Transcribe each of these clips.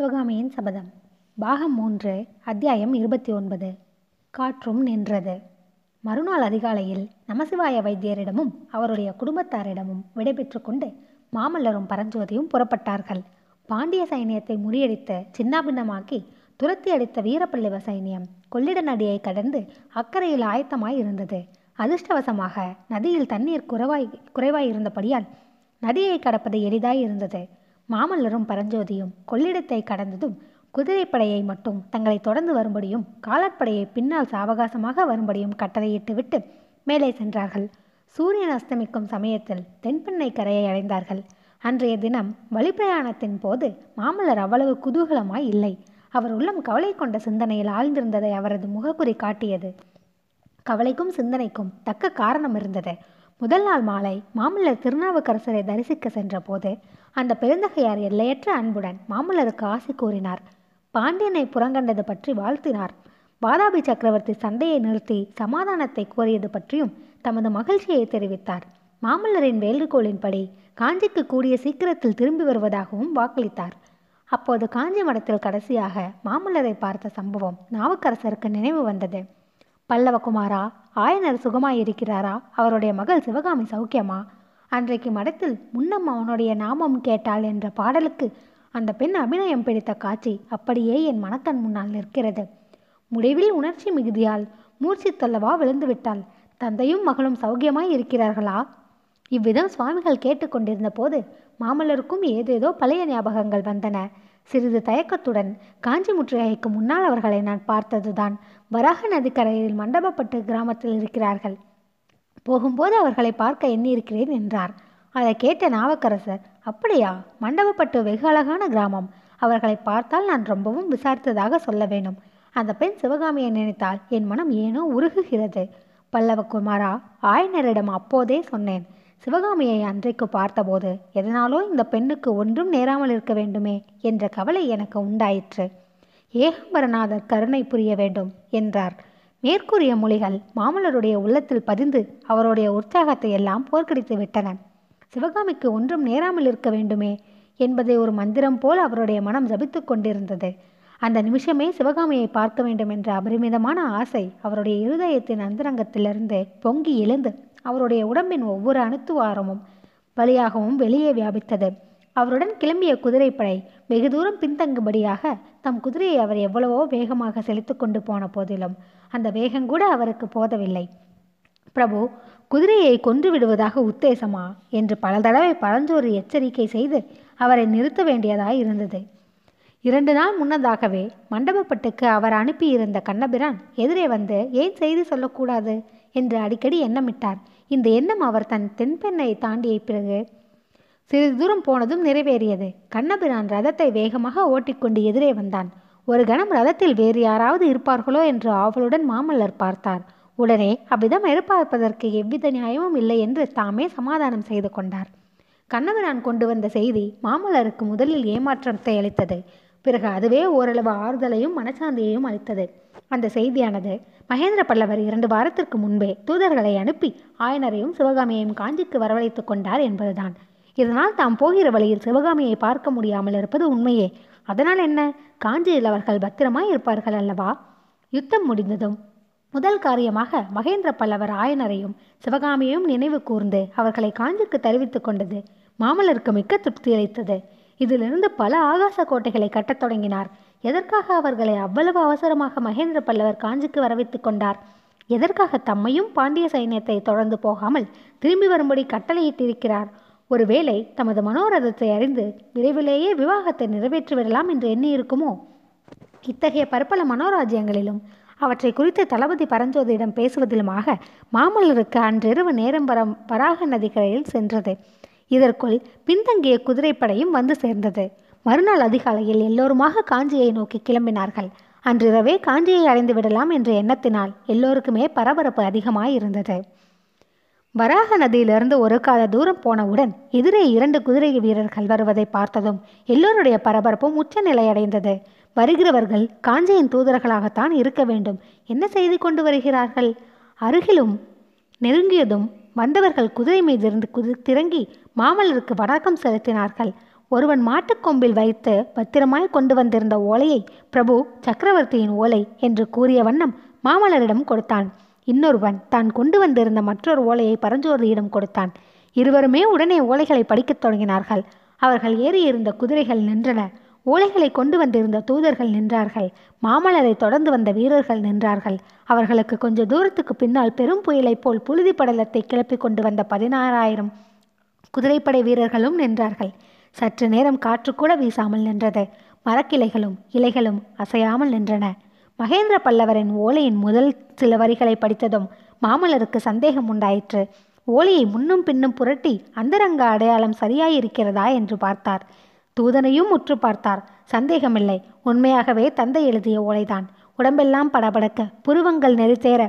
சிவகாமியின் சபதம். பாகம் மூன்று அத்தியாயம் இருபத்தி ஒன்பது காற்றும் நின்றது. மறுநாள் அதிகாலையில் நமசிவாய வைத்தியரிடமும் அவருடைய குடும்பத்தாரிடமும் விடைபெற்று கொண்டு மாமல்லரும் பரஞ்சோதியும் புறப்பட்டார்கள். பாண்டிய சைனியத்தை முறியடித்து சின்னாபின்னமாக்கி துரத்தி அடித்த வீரப்பள்ளிவ சைனியம் கொள்ளிட நதியை கடந்து அக்கறையில் ஆயத்தமாய் இருந்தது. அதிர்ஷ்டவசமாக நதியில் தண்ணீர் குறைவாய் குறைவாய் இருந்தபடியால் நதியை கடப்பது எளிதாய் இருந்தது. மாமல்லரும் பரஞ்சோதியும் கொள்ளிடத்தை கடந்ததும் குதிரைப்படையை மட்டும் தங்களை தொடர்ந்து வரும்படியும் காலாட்படையை பின்னால் சாவகாசமாக வரும்படியும் கட்டளையிட்டுவிட்டு மேலே சென்றார்கள். சூரியன் அஸ்தமிக்கும் சமயத்தில் தென்பெண்ணை கரையை அடைந்தார்கள். அன்றைய தினம் வழிப்பிரயாணத்தின் போது மாமல்லர் அவ்வளவு குதூகலமாய் இல்லை. அவர் உள்ளம் கவலை கொண்ட சிந்தனையில் ஆழ்ந்திருந்ததை அவரது முகக்குறி காட்டியது. கவலைக்கும் சிந்தனைக்கும் தக்க காரணம் இருந்தது. முதல் நாள் மாலை மாமல்லர் திருநாவுக்கரசரை தரிசிக்க சென்றபோது அந்த பெருந்தகையார் எல்லையற்ற அன்புடன் மாமல்லருக்கு ஆசி கூறினார். பாண்டியனை புறங்கண்டது பற்றி வாழ்த்தினார். வாதாபி சக்கரவர்த்தி சண்டையை நிறுத்தி சமாதானத்தை கோரியது பற்றியும் தமது மகிழ்ச்சியை தெரிவித்தார். மாமல்லரின் வேண்டுகோளின்படி காஞ்சிக்கு கூடிய சீக்கிரத்தில் திரும்பி வருவதாகவும் வாக்களித்தார். அப்போது காஞ்சி மடத்தில் கடைசியாக மாமல்லரை பார்த்த சம்பவம் நாவுக்கரசருக்கு நினைவு வந்தது. பல்லவகுமாரா ஆயனர் சுகமாயிருக்கிறாரா? அவருடைய மகள் சிவகாமி சௌக்கியமா? அன்றைக்கு மடத்தில் முன்னம் அவனுடைய நாமம் கேட்டாள் என்ற பாடலுக்கு அந்த பெண் அபிநயம் பிடித்த காட்சி அப்படியே என் மனக்கண் முன்னால் நிற்கிறது. முடிவில் உணர்ச்சி மிகுதியால் மூர்ச்சித்தல்லவா விழுந்து விட்டாள் தந்தையும் மகளும் சௌக்கியமாய் இருக்கிறார்களா? இவ்விதம் சுவாமிகள் கேட்டுக்கொண்டிருந்த போது மாமல்லருக்கும் ஏதேதோ பழைய ஞாபகங்கள் வந்தன. சிறிது தயக்கத்துடன் காஞ்சி முற்றுகைக்கு முன்னால் அவர்களை நான் பார்த்ததுதான். வராக நதிக்கரையில் மண்டபப்பட்டு கிராமத்தில் இருக்கிறார்கள். போகும்போது அவர்களை பார்க்க எண்ணியிருக்கிறேன் என்றார். அதை கேட்ட நாவக்கரசர் அப்படியா? மண்டபப்பட்டு வெகு அழகான கிராமம். அவர்களை பார்த்தால் நான் ரொம்பவும் விசாரித்ததாக சொல்ல வேண்டும். அந்த பெண் சிவகாமியை நினைத்தால் என் மனம் ஏனோ உருகுகிறது. பல்லவகுமாரா ஆயனரிடம் அப்போதே சொன்னேன். சிவகாமியை அன்றைக்கு பார்த்தபோது எதனாலோ இந்த பெண்ணுக்கு ஒன்றும் நேராமல் இருக்க வேண்டுமே என்ற கவலை எனக்கு உண்டாயிற்று. ஏகாம்பரநாதர் கருணை புரிய வேண்டும் என்றார். மேற்கூறிய மொழிகள் மாமல்லருடைய உள்ளத்தில் பதிந்து அவருடைய உற்சாகத்தை எல்லாம் போர்க்கடித்து விட்டன. சிவகாமிக்கு ஒன்றும் நேராமல் இருக்க வேண்டுமே என்பதை ஒரு மந்திரம் போல் அவருடைய மனம் ஜபித்து கொண்டிருந்தது. அந்த நிமிஷமே சிவகாமியை பார்க்க வேண்டும் என்ற அபரிமிதமான ஆசை அவருடைய இருதயத்தின் அந்தரங்கத்திலிருந்து பொங்கி எழுந்து அவருடைய உடம்பின் ஒவ்வொரு அணுத்துவாரமும் வழியாகவும் வெளியே வியாபித்தது. அவருடன் கிளம்பிய குதிரைப்படை வெகு தூரம் பின்தங்கும்படியாக தம் குதிரையை அவர் எவ்வளவோ வேகமாக செலுத்து கொண்டு போன போதிலும் அந்த வேகங்கூட அவருக்கு போதவில்லை. பிரபு குதிரையை கொன்று விடுவதாக உத்தேசமா என்று பல தடவை பழஞ்சோறு எச்சரிக்கை செய்து அவரை நிறுத்த வேண்டியதாய் இருந்தது. இரண்டு நாள் முன்னதாகவே மண்டபப்பட்டுக்கு அவர் அனுப்பியிருந்த கண்ணபிரான் எதிரே வந்து ஏன் செய்தி சொல்லக்கூடாது என்று அடிக்கடி எண்ணமிட்டார். இந்த எண்ணம் அவர் தன் தென்பெண்ணை தாண்டிய பிறகு சிறிது தூரம் போனதும் நிறைவேறியது. கண்ணபிரான் ரதத்தை வேகமாக ஓட்டிக்கொண்டு எதிரே வந்தான். ஒரு கணம் ரதத்தில் வேறு யாராவது இருப்பார்களோ என்று ஆவலுடன் மாமல்லர் பார்த்தார். உடனே அவ்விதம் எதிர்பார்ப்பதற்கு எவ்வித நியாயமும் இல்லை என்று தாமே சமாதானம் செய்து கொண்டார். கண்ணபிரான் கொண்டு வந்த செய்தி மாமல்லருக்கு முதலில் ஏமாற்றத்தை அளித்தது. பிறகு அதுவே ஓரளவு ஆறுதலையும் மனசாந்தியையும் அளித்தது. அந்த செய்தியானது மகேந்திர பல்லவர் இரண்டு வாரத்திற்கு முன்பே தூதர்களை அனுப்பி ஆயனரையும் சிவகாமியையும் காஞ்சிக்கு வரவழைத்து கொண்டார் என்பதுதான். இதனால் தாம் போகிற வழியில் சிவகாமியை பார்க்க முடியாமல் இருப்பது உண்மையே. அதனால் என்ன? காஞ்சியில் அவர்கள் பத்திரமாய் இருப்பார்கள் அல்லவா? யுத்தம் முடிந்ததும் முதல் காரியமாக மகேந்திர பல்லவர் ஆயனரையும் சிவகாமியையும் நினைவு கூர்ந்து அவர்களை காஞ்சிக்கு தெரிவித்துக் கொண்டது மாமல்லருக்கு மிக்க திருப்தி அளித்தது. இதிலிருந்து பல ஆகாச கோட்டைகளை கட்டத் தொடங்கினார். எதற்காக அவர்களை அவ்வளவு அவசரமாக மகேந்திர பல்லவர் காஞ்சிக்கு வரவைத்துக் கொண்டார்? எதற்காக தம்மையும் பாண்டிய சைன்யத்தை தொடர்ந்து போகாமல் திரும்பி வரும்படி கட்டளையிட்டிருக்கிறார்? ஒருவேளை தமது மனோரதத்தை அறிந்து விரைவிலேயே விவாகத்தை நிறைவேற்றி விடலாம் என்று எண்ணியிருக்குமோ? இத்தகைய பற்பல மனோராஜ்யங்களிலும் அவற்றை குறித்து தளபதி பரஞ்சோதியிடம் பேசுவதிலுமாக மாமல்லருக்கு அன்றிரவு நேரம் வரம் வராக நதிக்கரையில் சென்றது. இதற்குள் பின்தங்கிய குதிரைப்படையும் வந்து சேர்ந்தது. மறுநாள் அதிகாலையில் எல்லோருமாக காஞ்சியை நோக்கி கிளம்பினார்கள். அன்றிரவே காஞ்சியை அடைந்து விடலாம் என்ற எண்ணத்தினால் எல்லோருக்குமே பரபரப்பு அதிகமாயிருந்தது. வராக நதியிலிருந்து ஒரு கால தூரம் போனவுடன் எதிரே இரண்டு குதிரை வீரர்கள் வருவதை பார்த்ததும் எல்லோருடைய பரபரப்பும் உச்சநிலையடைந்தது. வருகிறவர்கள் காஞ்சியின் தூதர்களாகத்தான் இருக்க வேண்டும். என்ன செய்து கொண்டு வருகிறார்கள்? அருகிலும் நெருங்கியதும் வந்தவர்கள் குதிரை மீதிருந்து குதி திறங்கி மாமல்லருக்கு வணக்கம் செலுத்தினார்கள். ஒருவன் மாட்டுக்கொம்பில் வைத்து பத்திரமாய் கொண்டு வந்திருந்த ஓலையை பிரபு சக்கரவர்த்தியின் ஓலை என்று கூறிய வண்ணம் மாமல்லரிடம் கொடுத்தான். இன்னொருவன் தான் கொண்டு வந்திருந்த மற்றொரு ஓலையை பரஞ்சோதியிடம் கொடுத்தான். இருவருமே உடனே ஓலைகளை படிக்கத் தொடங்கினார்கள். அவர்கள் ஏறியிருந்த குதிரைகள் நின்றன. ஓலைகளை கொண்டு வந்திருந்த தூதர்கள் நின்றார்கள். மாமல்லரை தொடர்ந்து வந்த வீரர்கள் நின்றார்கள். அவர்களுக்கு கொஞ்ச தூரத்துக்கு பின்னால் பெரும் புயலைப் போல் புழுதி படலத்தை கிளப்பி கொண்டு வந்த பதினாறாயிரம் குதிரைப்படை வீரர்களும் நின்றார்கள். சற்று நேரம் காற்று கூட வீசாமல் நின்றது. மரக்கிளைகளும் இலைகளும் அசையாமல் நின்றன. மகேந்திர பல்லவரின் ஓலையின் முதல் சில வரிகளை படித்ததும் மாமல்லருக்கு சந்தேகம் உண்டாயிற்று. ஓலையை முன்னும் பின்னும் புரட்டி அந்தரங்க அடையாளம் சரியாயிருக்கிறதா என்று பார்த்தார். தூதனையும் உற்று பார்த்தார். சந்தேகமில்லை. உண்மையாகவே தந்தை எழுதிய ஓலைதான். உடம்பெல்லாம் படபடக்க புருவங்கள் நெறித்தேற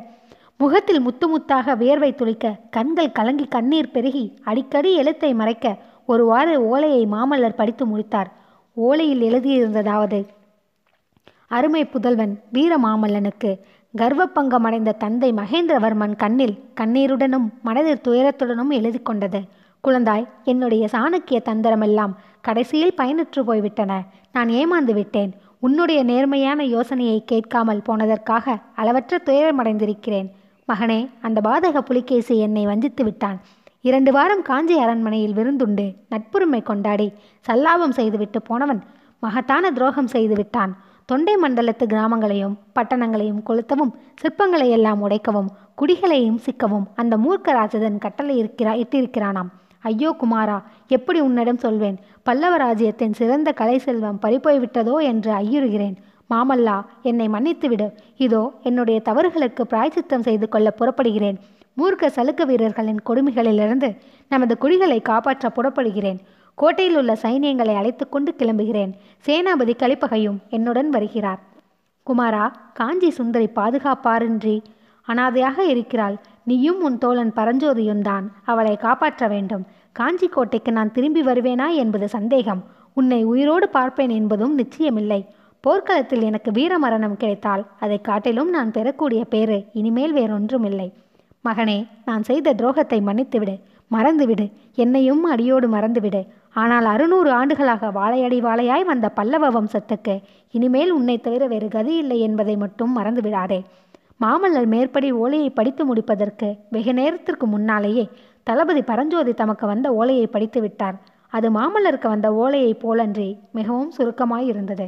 முகத்தில் முத்து முத்தாக வியர்வை துளிக்க கண்கள் கலங்கி கண்ணீர் பெருகி அடிக்கடி எழுத்தை மறைக்க ஒருவாறு ஓலையை மாமல்லர் படித்து முடித்தார். ஓலையில் எழுதியிருந்ததாவது அருமை புதல்வன் வீரமாமல்லனுக்கு கர்வப்பங்கமடைந்த தந்தை மகேந்திரவர்மன் கண்ணில் கண்ணீருடனும் மனதில் துயரத்துடனும் எழுதி கொண்டது குழந்தாய் என்னுடைய சாணக்கிய தந்திரமெல்லாம் கடைசியில் பயனற்று போய்விட்டன. நான் ஏமாந்து விட்டேன். உன்னுடைய நேர்மையான யோசனையை கேட்காமல் போனதற்காக அளவற்ற துயரமடைந்திருக்கிறேன். மகனே அந்த பாதக புலிகேசி என்னை வஞ்சித்து விட்டான். இரண்டு வாரம் காஞ்சி அரண்மனையில் விருந்துண்டு. நட்புரிமை கொண்டாடி சல்லாபம் செய்துவிட்டு போனவன் மகத்தான துரோகம் செய்து விட்டான் தொண்டை மண்டலத்து கிராமங்களையும் பட்டணங்களையும் கொளுத்தவும் சிற்பங்களை எல்லாம் உடைக்கவும் குடிகளையும் சிக்கவும் அந்த மூர்க்க ராஜதன் கட்டளை இருக்கிறா இட்டிருக்கிறானாம். ஐயோ குமாரா எப்படி உன்னிடம் சொல்வேன்? பல்லவ ராஜ்யத்தின் சிறந்த கலை செல்வம் பறிப்போய்விட்டதோ என்று ஐயுறுகிறேன். மாமல்லா என்னை மன்னித்து விடு இதோ என்னுடைய தவறுகளுக்கு பிராய்ச்சித்தம் செய்து கொள்ள புறப்படுகிறேன். மூர்க்க சலுக்க வீரர்களின் கொடுமைகளிலிருந்து நமது குடிகளை காப்பாற்ற புறப்படுகிறேன். கோட்டையில் உள்ள சைனியங்களை அழைத்து கொண்டு கிளம்புகிறேன். சேனாபதி கலிப்பகையும் என்னுடன் வருகிறார். குமாரா காஞ்சி சுந்தரி பாதுகாப்பாரின்றி அனாதையாக இருக்கிறாள். நீயும் உன் தோழன் பரஞ்சோதியும் தான் அவளை காப்பாற்ற வேண்டும். காஞ்சி கோட்டைக்கு நான் திரும்பி வருவேனா என்பது சந்தேகம். உன்னை உயிரோடு பார்ப்பேன் என்பதும் நிச்சயமில்லை. போர்க்களத்தில் எனக்கு வீரமரணம் கிடைத்தால் அதை காட்டிலும் நான் பெறக்கூடிய பேறு இனிமேல் வேறொன்றுமில்லை. மகனே நான் செய்த துரோகத்தை மன்னித்துவிடு. மறந்துவிடு. என்னையும் அடியோடு மறந்துவிடு. ஆனால் அறுநூறு ஆண்டுகளாக வாழையடி வாழையாய் வந்த பல்லவ வம்சத்துக்கு இனிமேல் உன்னை தவிர வேறு கதி இல்லை என்பதை மட்டும் மறந்து விடாதே மாமல்லர் மேற்படி ஓலையை படித்து முடிப்பதற்கு வெகு நேரத்திற்கு முன்னாலேயே தளபதி பரஞ்சோதி தமக்கு வந்த ஓலையை படித்து விட்டார். அது மாமல்லருக்கு வந்த ஓலையைப் போலன்றி மிகவும் சுருக்கமாய் இருந்தது.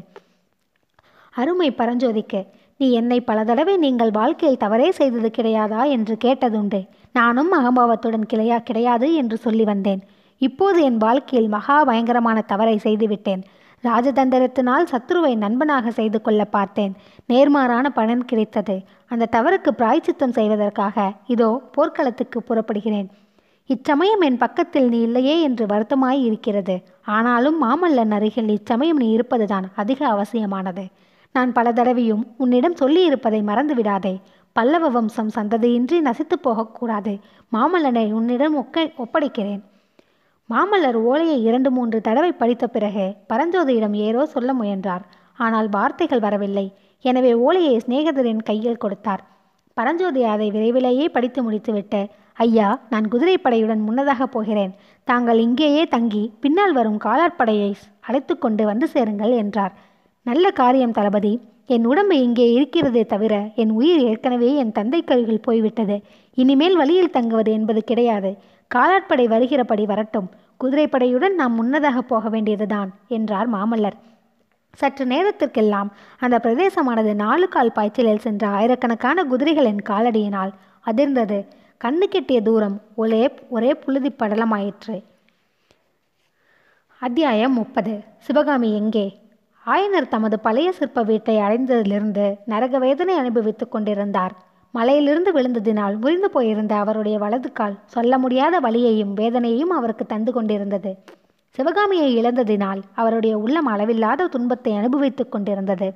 அருமை பரஞ்சோதிக்கு நீ என்னை பல தடவை நீங்கள் வாழ்க்கையில் தவறே செய்தது கிடையாதா? என்று கேட்டதுண்டு. நானும் அகம்பாவத்துடன் கிளையா கிடையாது என்று சொல்லி வந்தேன். இப்போது என் வாழ்க்கையில் மகா பயங்கரமான தவறை செய்துவிட்டேன். ராஜதந்திரத்தினால் சத்ருவை நண்பனாக செய்து கொள்ள பார்த்தேன். நேர்மாறான பலன் கிடைத்தது. அந்த தவறுக்கு பிராய்ச்சித்தம் செய்வதற்காக இதோ போர்க்களத்துக்கு புறப்படுகிறேன். இச்சமயம் என் பக்கத்தில் நீ இல்லையே என்று வருத்தமாய் இருக்கிறது. ஆனாலும் மாமல்லன் அருகில் இச்சமயம் நீ இருப்பதுதான் அதிக அவசியமானது. நான் பல தடவையும் உன்னிடம் சொல்லியிருப்பதை மறந்து விடாதே பல்லவ வம்சம் சந்ததியின்றி நசித்து போகக்கூடாது. மாமல்லனை உன்னிடம் ஒக்க ஒப்படைக்கிறேன். மாமல்லர் ஓலையை இரண்டு மூன்று தடவை படித்த பிறகு பரஞ்சோதியிடம் ஏதோ சொல்ல முயன்றார். ஆனால் வார்த்தைகள் வரவில்லை. எனவே ஓலையை சிநேகிதரின் கையில் கொடுத்தார். பரஞ்சோதி அதை விரைவிலேயே படித்து முடித்துவிட்டு ஐயா நான் குதிரைப்படையுடன் முன்னதாக போகிறேன். தாங்கள் இங்கேயே தங்கி பின்னால் வரும் காலாட்படையை அழைத்து கொண்டு வந்து சேருங்கள் என்றார். நல்ல காரியம் தளபதி. என் உடம்பு இங்கே இருக்கிறதே தவிர என் உயிர் ஏற்கனவே என் தந்தை கருகில் போய்விட்டது. இனிமேல் வழியில் தங்குவது என்பது கிடையாது. காலாட்படை வருகிறபடி வரட்டும். குதிரைப்படையுடன் நாம் முன்னதாக போக வேண்டியதுதான் என்றார் மாமல்லர். சற்று நேரத்திற்கெல்லாம் அந்த பிரதேசமானது நாலு கால் பாய்ச்சலில் சென்ற ஆயிரக்கணக்கான குதிரைகளின் காலடியினால் அதிர்ந்தது. கண்ணு கெட்டிய தூரம் ஒரே ஒரே புழுதி படலமாயிற்று. அத்தியாயம் முப்பது. சிவகாமி எங்கே? ஆயனர் தமது பழைய சிற்ப வீட்டை அடைந்ததிலிருந்து நரக வேதனை அனுபவித்துக் கொண்டிருந்தார். மலையிலிருந்து விழுந்ததினால் முறிந்து போயிருந்த அவருடைய வலது கால் சொல்ல முடியாத வலியையும் வேதனையையும் அவருக்கு தந்து கொண்டிருந்தது. சிவகாமியை இழந்ததினால் அவருடைய உள்ளம் அளவில்லாத துன்பத்தை அனுபவித்துக் கொண்டிருந்தது.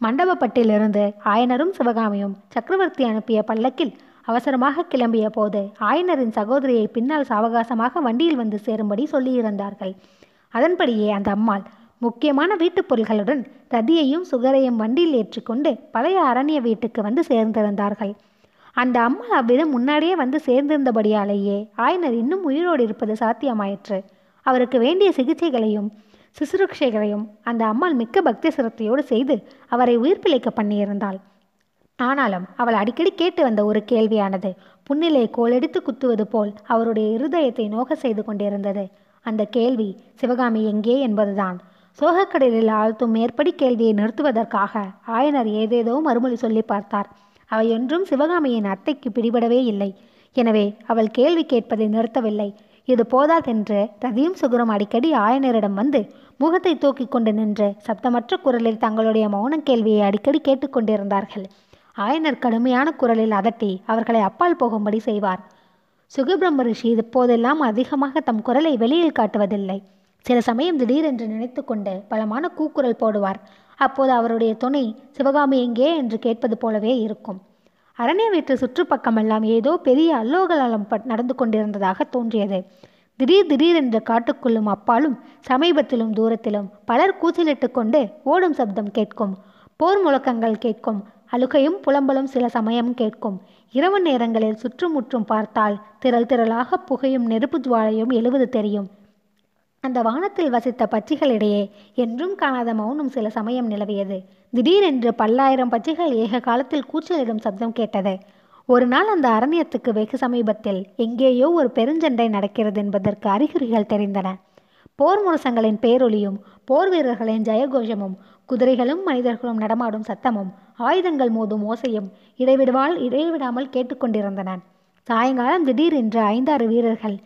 மண்டபப்பட்டிலிருந்து ஆயனரும் சிவகாமியும் சக்கரவர்த்தி அனுப்பிய பல்லக்கில் அவசரமாக கிளம்பிய போது ஆயனரின் சகோதரியை பின்னால் சாவகாசமாக வண்டியில் வந்து சேரும்படி சொல்லியிருந்தார்கள். அதன்படியே அந்த அம்மாள் முக்கியமான வீட்டுப் பொருள்களுடன் ரதியையும் சுகரையும் வண்டியில் ஏற்றிக்கொண்டு பழைய அரண்ய வீட்டுக்கு வந்து சேர்ந்திருந்தார்கள். அந்த அம்மாள் அவ்விதம் முன்னாடியே வந்து சேர்ந்திருந்தபடியாலேயே ஆயனர் இன்னும் உயிரோடு இருப்பது சாத்தியமாயிற்று. அவருக்கு வேண்டிய சிகிச்சைகளையும் சுசுருக்ஷைகளையும் அந்த அம்மாள் மிக்க பக்தி சிரத்தையோடு செய்து அவரை உயிர்ப்பிழைக்க பண்ணியிருந்தாள். ஆனாலும் அவள் அடிக்கடி கேட்டு வந்த ஒரு கேள்வியானது புன்னிலை கோலெடுத்து குத்துவது போல் அவருடைய இருதயத்தை நோக செய்து கொண்டிருந்தது. அந்த கேள்வி சிவகாமி எங்கே என்பதுதான். சோகக்கடலில் ஆழ்த்தும் மேற்படி கேள்வியை நிறுத்துவதற்காக ஆயனர் ஏதேதோ மறுமொழி சொல்லி பார்த்தார். அவையொன்றும் சிவகாமியின் அத்தைக்கு பிடிபடவே இல்லை. எனவே அவள் கேள்வி கேட்பதை நிறுத்தவில்லை. இது போதாதென்று ரதியும் சுகுரும் அடிக்கடி ஆயனரிடம் வந்து முகத்தை தூக்கி கொண்டு நின்று சப்தமற்ற குரலில் தங்களுடைய மௌன கேள்வியை அடிக்கடி கேட்டுக்கொண்டிருந்தார்கள் ஆயனர் கடுமையான குரலில் அதட்டி அவர்களை அப்பால் போகும்படி செய்வார். சுகபிரம்ம ரிஷி இப்போதெல்லாம் அதிகமாக தம் குரலை வெளியில் காட்டுவதில்லை. சில சமயம் திடீரென்று நினைத்து கொண்டு பலமான கூக்குரல் போடுவார். அப்போது அவருடைய துணை சிவகாமி எங்கே? என்று கேட்பது போலவே இருக்கும். அரண்ய வீட்டு சுற்றுப்பக்கமெல்லாம் ஏதோ பெரிய அல்லோகலம் நடந்து கொண்டிருந்ததாக தோன்றியது. திடீர் திடீரென்று காட்டுக்குள்ளும் அப்பாலும் சமீபத்திலும் தூரத்திலும் பலர் கூச்சலிட்டு கொண்டு ஓடும் சப்தம் கேட்கும். போர் முழக்கங்கள் கேட்கும். அழுகையும் புலம்பலும் சில சமயம் கேட்கும். இரவு நேரங்களில் சுற்றுமுற்றும் பார்த்தால் திரள் திரளாக புகையும் நெருப்பு ஜுவாலையும் எழுவது தெரியும். அந்த வானத்தில் வசித்த பட்சிகளிடையே என்றும் காணாத மௌனம் சில சமயம் நிலவியது. திடீரென்று பல்லாயிரம் பட்சிகள் ஏக காலத்தில் கூச்சலிடும் சப்தம் கேட்டது. ஒரு நாள் அந்த அரண்யத்துக்கு வெகு சமீபத்தில் எங்கேயோ ஒரு பெருஞ்சண்டை நடக்கிறது என்பதற்கு அறிகுறிகள் தெரிந்தன. போர் முரசங்களின் பேரொலியும் போர் வீரர்களின் ஜெயகோஷமும் குதிரைகளும் மனிதர்களும் நடமாடும் சத்தமும் ஆயுதங்கள் மோதும் ஓசையும் இடைவிடுவால் இடைவிடாமல் கேட்டுக்கொண்டிருந்தன. சாயங்காலம் திடீரென்று ஐந்தாறு வீரர்கள்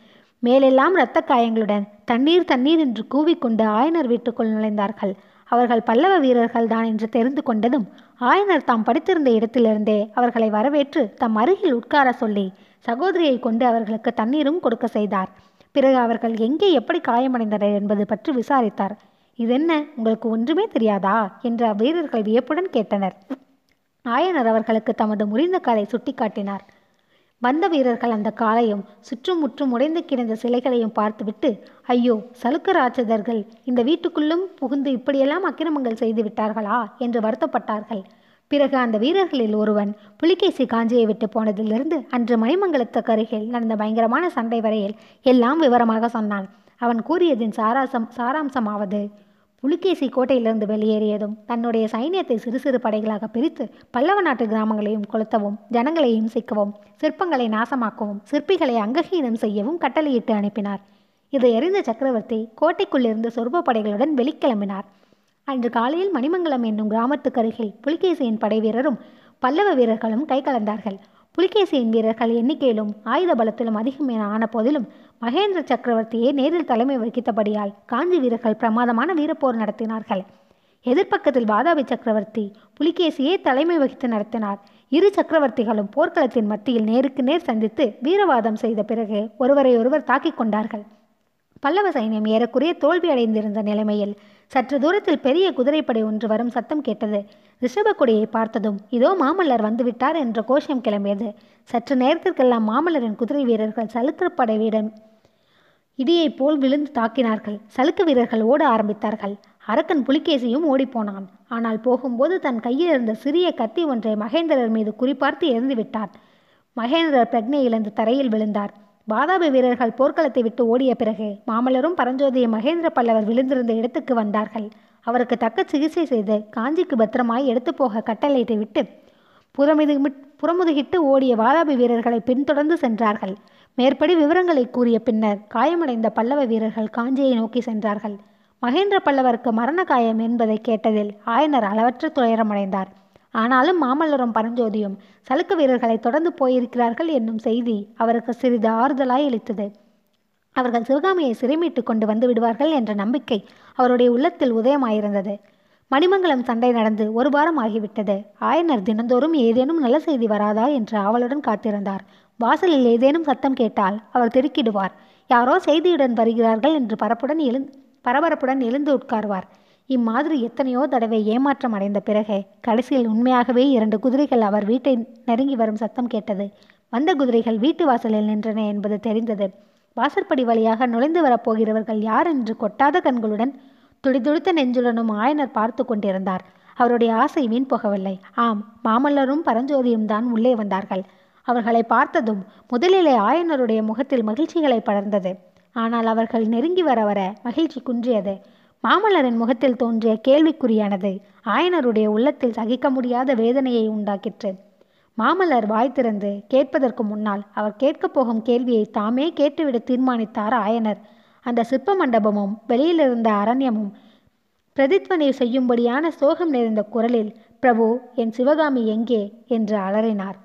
மேலெல்லாம் இரத்த காயங்களுடன் தண்ணீர் தண்ணீர் என்று கூவிக்கொண்டு ஆயனர் வீட்டுக்குள் நுழைந்தார்கள். அவர்கள் பல்லவ வீரர்கள் தான் என்று தெரிந்து கொண்டதும் ஆயனர் தாம் படித்திருந்த இடத்திலிருந்தே அவர்களை வரவேற்று தம் அருகில் உட்கார சொல்லி சகோதரியை கொண்டு அவர்களுக்கு தண்ணீரும் கொடுக்க செய்தார். பிறகு அவர்கள் எங்கே எப்படி காயமடைந்தனர் என்பது பற்றி விசாரித்தார். இதென்ன? உங்களுக்கு ஒன்றுமே தெரியாதா? என்று அவ்வீரர்கள் வியப்புடன் கேட்டனர். ஆயனர் அவர்களுக்கு தமது முறிந்த காலை சுட்டிக்காட்டினார். வந்த வீரர்கள் அந்த காளையும் சுற்றும் முற்றும் உடைந்து கிடந்த சிலைகளையும் பார்த்துவிட்டு ஐயோ சலுக்க ராட்சதர்கள் இந்த வீட்டுக்குள்ளும் புகுந்து இப்படியெல்லாம் அக்கிரமங்கள் செய்து விட்டார்களா? என்று வருத்தப்பட்டார்கள். பிறகு அந்த வீரர்களில் ஒருவன் புலிகேசி காஞ்சியை விட்டு போனதிலிருந்து அன்று மணிமங்கலத்துக்கு அருகில் நடந்த பயங்கரமான சண்டை வரையில் எல்லாம் விவரமாக சொன்னான். அவன் கூறியதின் சாராசம் சாராம்சமாவது புலிகேசி கோட்டையிலிருந்து வெளியேறியதும் தன்னுடைய சைன்யத்தை சிறு சிறு படைகளாக பிரித்து பல்லவ நாட்டு கிராமங்களையும் கொளுத்தவும் ஜனங்களையும் சிக்கவும் சிற்பங்களை நாசமாக்கவும் சிற்பிகளை அங்ககீனம் செய்யவும் கட்டளையிட்டு அனுப்பினார். இதை அறிந்த சக்கரவர்த்தி கோட்டைக்குள்ளிருந்து சொர்ப படைகளுடன் வெளிக்கிளம்பினார். அன்று காலையில் மணிமங்கலம் என்னும் கிராமத்துக்கு அருகில் புலிகேசியின் படை வீரரும் பல்லவ வீரர்களும் கை கலந்தார்கள் புலிகேசியின் வீரர்கள் எண்ணிக்கையிலும் ஆயுத பலத்திலும் அதிகம் என ஆன போதிலும் மகேந்திர சக்கரவர்த்தியே நேரில் தலைமை வகித்தபடியால் காஞ்சி வீரர்கள் பிரமாதமான வீரப்போர் நடத்தினார்கள். எதிர்ப்பக்கத்தில் வாதாபி சக்கரவர்த்தி புலிகேசியே தலைமை வகித்து நடத்தினார். இரு சக்கரவர்த்திகளும் போர்க்களத்தின் மத்தியில் நேருக்கு நேர் சந்தித்து வீரவாதம் செய்த பிறகு ஒருவரை ஒருவர் தாக்கிக் கொண்டார்கள். பல்லவ சைன்யம் ஏறக்குறைய தோல்வி அடைந்திருந்த நிலைமையில் சற்று தூரத்தில் பெரிய குதிரைப்படை ஒன்று வரும் சத்தம் கேட்டது. ரிஷபக்குடியை பார்த்ததும் இதோ மாமல்லர் வந்துவிட்டார் என்ற கோஷம் கிளம்பியது. சற்று நேரத்திற்கெல்லாம் மாமல்லரின் குதிரை வீரர்கள் சலுத்திரப்படை இடியைப் போல் விழுந்து தாக்கினார்கள். சலுக்கு வீரர்கள் ஓட ஆரம்பித்தார்கள். அரக்கன் புலிகேசியும் ஓடிப்போனான். ஆனால் போகும்போது தன் கையில் இருந்த சிறிய கத்தி ஒன்றை மகேந்திரர் மீது குறிபார்த்து எறிந்து விட்டார் மகேந்திரர் பிரக்னை இழந்து தரையில் விழுந்தார். வாதாபி வீரர்கள் போர்க்களத்தை விட்டு ஓடிய பிறகு மாமல்லரும் பரஞ்சோதியும் மகேந்திர பல்லவர் விழுந்திருந்த இடத்துக்கு வந்தார்கள். அவருக்கு தக்க சிகிச்சை செய்து காஞ்சிக்கு பத்திரமாய் எடுத்து போக கட்டளையிட்டு விட்டு புறமுது புறமுதுகிட்டு ஓடிய வாதாபி வீரர்களை பின்தொடர்ந்து சென்றார்கள். மேற்படி விவரங்களை கூறிய பின்னர் காயமடைந்த பல்லவ வீரர்கள் காஞ்சியை நோக்கி சென்றார்கள். மகேந்திர பல்லவருக்கு மரண காயம் என்பதை கேட்டதில் ஆயனர் அளவற்ற துயரமடைந்தார். ஆனாலும் மாமல்லரும் பரஞ்சோதியும் சலுக்க வீரர்களை தொடர்ந்து போயிருக்கிறார்கள் என்னும் செய்தி அவருக்கு சிறிது ஆறுதலாய் அளித்தது அவர்கள் சிவகாமியை சிறைமீட்டு கொண்டு வந்து விடுவார்கள் என்ற நம்பிக்கை அவருடைய உள்ளத்தில் உதயமாயிருந்தது. மணிமங்கலம் சண்டை நடந்து ஒரு வாரம் ஆகிவிட்டது. ஆயனர் தினந்தோறும் ஏதேனும் நல்ல செய்தி வராதா என்று ஆவலுடன் காத்திருந்தார். வாசலில் ஏதேனும் சத்தம் கேட்டால் அவர் திருக்கிடுவார். யாரோ செய்தியுடன் வருகிறார்கள் என்று பரப்புடன் எழுந் பரபரப்புடன் எழுந்து உட்கார்வார். இம்மாதிரி எத்தனையோ தடவை ஏமாற்றம் அடைந்த பிறகு கடைசியில் உண்மையாகவே இரண்டு குதிரைகள் அவர் வீட்டை நெருங்கி வரும் சத்தம் கேட்டது. வந்த குதிரைகள் வீட்டு வாசலில் நின்றன என்பது தெரிந்தது. வாசற்படி வழியாக நுழைந்து வரப்போகிறவர்கள் யார் என்று கொட்டாத கண்களுடன் துடிதுடித்த நெஞ்சுடனும் ஆயனர் பார்த்து கொண்டிருந்தார். அவருடைய ஆசை வீண் போகவில்லை. ஆம் மாமல்லரும் பரஞ்சோதியும் தான் உள்ளே வந்தார்கள். அவர்களை பார்த்ததும் முதலிலே ஆயனருடைய முகத்தில் மகிழ்ச்சிகளை படர்ந்தது. ஆனால் அவர்கள் நெருங்கி வர வர மகிழ்ச்சி குன்றியது. மாமல்லரின் முகத்தில் தோன்றிய கேள்விக்குறியானது ஆயனருடைய உள்ளத்தில் சகிக்க முடியாத வேதனையை உண்டாக்கிற்று. மாமல்லர் வாய் திறந்து கேட்பதற்கு முன்னால் அவர் கேட்கப் போகும் கேள்வியை தாமே கேட்டுவிட தீர்மானித்தார் ஆயனர்? அந்த சிற்ப மண்டபமும் வெளியிலிருந்த அரண்யமும் பிரதித்வனை செய்யும்படியான சோகம் நிறைந்த குரலில் பிரபு என் சிவகாமி எங்கே? என்று அலறினார்.